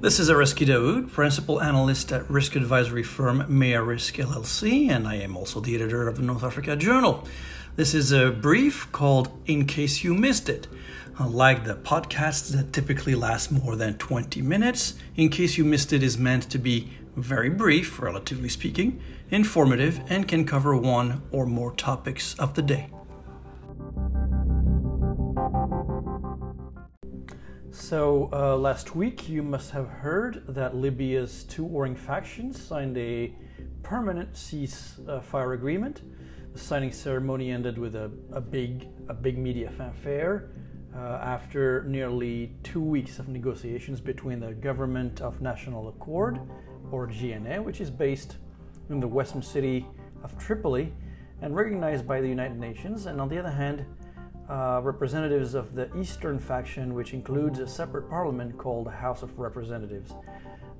This is Arezki Daoud, principal analyst at risk advisory firm Mea Risk LLC, and I am also the editor of the North Africa Journal. This is a brief called In Case You Missed It. Uh, Unlike the podcasts that typically last more than 20 minutes, In Case You Missed It is meant to be very brief, relatively speaking, informative, and can cover one or more topics of the day. So, uh, last week you must have heard that Libya's two warring factions signed a permanent ceasefire agreement. The signing ceremony ended with a, a big, a big media fanfare uh, after nearly two weeks of negotiations between the Government of National Accord, or GNA, which is based in the western city of Tripoli and recognized by the United Nations, and on the other hand, uh, representatives of the Eastern faction, which includes a separate parliament called the House of Representatives.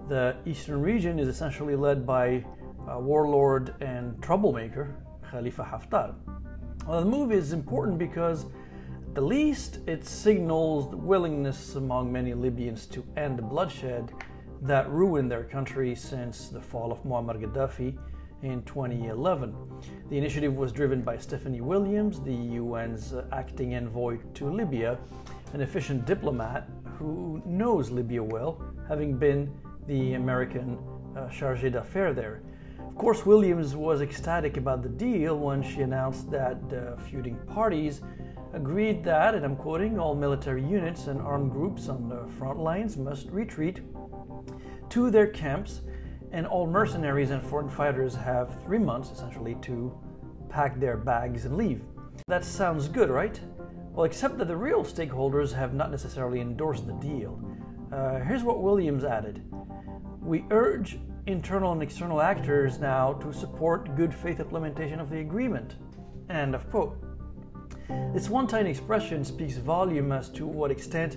The Eastern region is essentially led by a warlord and troublemaker Khalifa Haftar. Well, the move is important because at least it signals the willingness among many Libyans to end the bloodshed that ruined their country since the fall of Muammar Gaddafi in 2011. The initiative was driven by Stephanie Williams, the UN's acting envoy to Libya, an efficient diplomat who knows Libya well, having been the American uh, chargé d'affaires there. Of course, Williams was ecstatic about the deal when she announced that the feuding parties agreed that, and I'm quoting, all military units and armed groups on the front lines must retreat to their camps and all mercenaries and foreign fighters have three months essentially to pack their bags and leave. That sounds good, right? Well, except that the real stakeholders have not necessarily endorsed the deal. Uh, here's what Williams added We urge internal and external actors now to support good faith implementation of the agreement. End of quote. This one tiny expression speaks volume as to what extent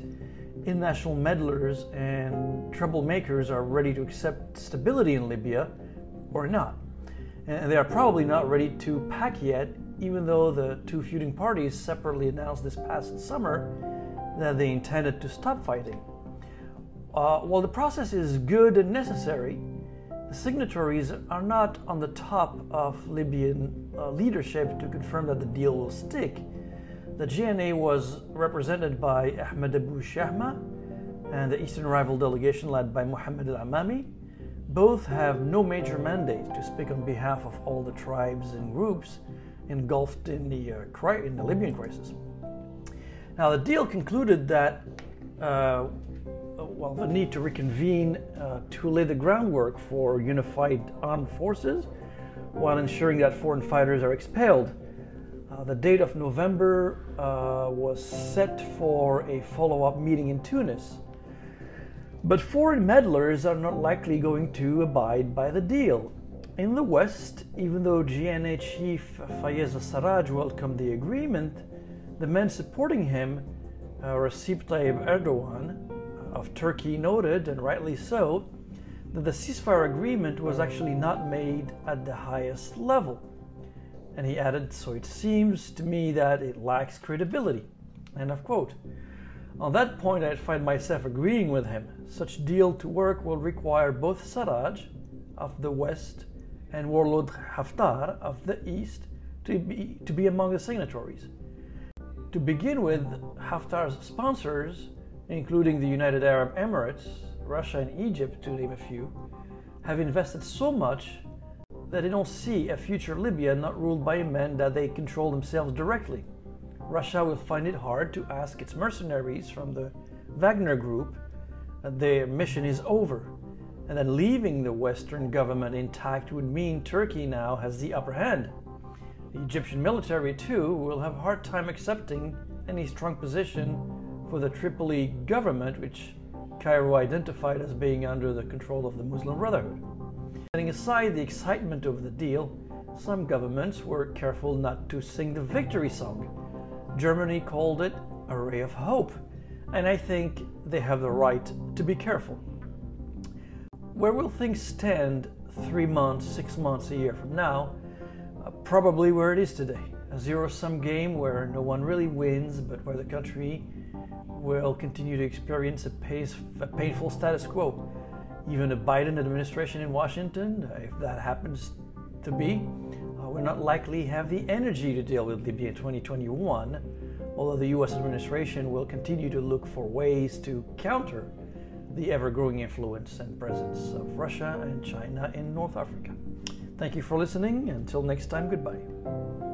international meddlers and troublemakers are ready to accept stability in Libya or not. And they are probably not ready to pack yet, even though the two feuding parties separately announced this past summer that they intended to stop fighting. Uh, while the process is good and necessary, the signatories are not on the top of Libyan uh, leadership to confirm that the deal will stick. The GNA was represented by Ahmed Abu Shahma and the Eastern Rival delegation led by Mohammed Al Amami. Both have no major mandate to speak on behalf of all the tribes and groups engulfed in the, uh, in the Libyan crisis. Now, the deal concluded that, uh, well, the need to reconvene uh, to lay the groundwork for unified armed forces while ensuring that foreign fighters are expelled uh, the date of November uh, was set for a follow up meeting in Tunis. But foreign meddlers are not likely going to abide by the deal. In the West, even though GNA chief Fayez Sarraj welcomed the agreement, the men supporting him, uh, Recep Tayyip Erdogan of Turkey, noted, and rightly so, that the ceasefire agreement was actually not made at the highest level. And he added, So it seems to me that it lacks credibility. End of quote. On that point, I find myself agreeing with him. Such deal to work will require both Sarraj of the West and warlord Haftar of the East to be, to be among the signatories. To begin with, Haftar's sponsors, including the United Arab Emirates, Russia, and Egypt, to name a few, have invested so much that they don't see a future Libya not ruled by men that they control themselves directly. Russia will find it hard to ask its mercenaries from the Wagner group that their mission is over, and that leaving the Western government intact would mean Turkey now has the upper hand. The Egyptian military, too, will have a hard time accepting any strong position for the Tripoli government, which Cairo identified as being under the control of the Muslim Brotherhood. Setting aside the excitement over the deal, some governments were careful not to sing the victory song. Germany called it a ray of hope, and I think they have the right to be careful. Where will things stand three months, six months, a year from now? Uh, probably where it is today. a zero sum game where no one really wins, but where the country will continue to experience a, pace, a painful status quo. Even a Biden administration in Washington, if that happens to be, uh, will not likely have the energy to deal with Libya in 2021, although the US administration will continue to look for ways to counter the ever growing influence and presence of Russia and China in North Africa. Thank you for listening. Until next time, goodbye.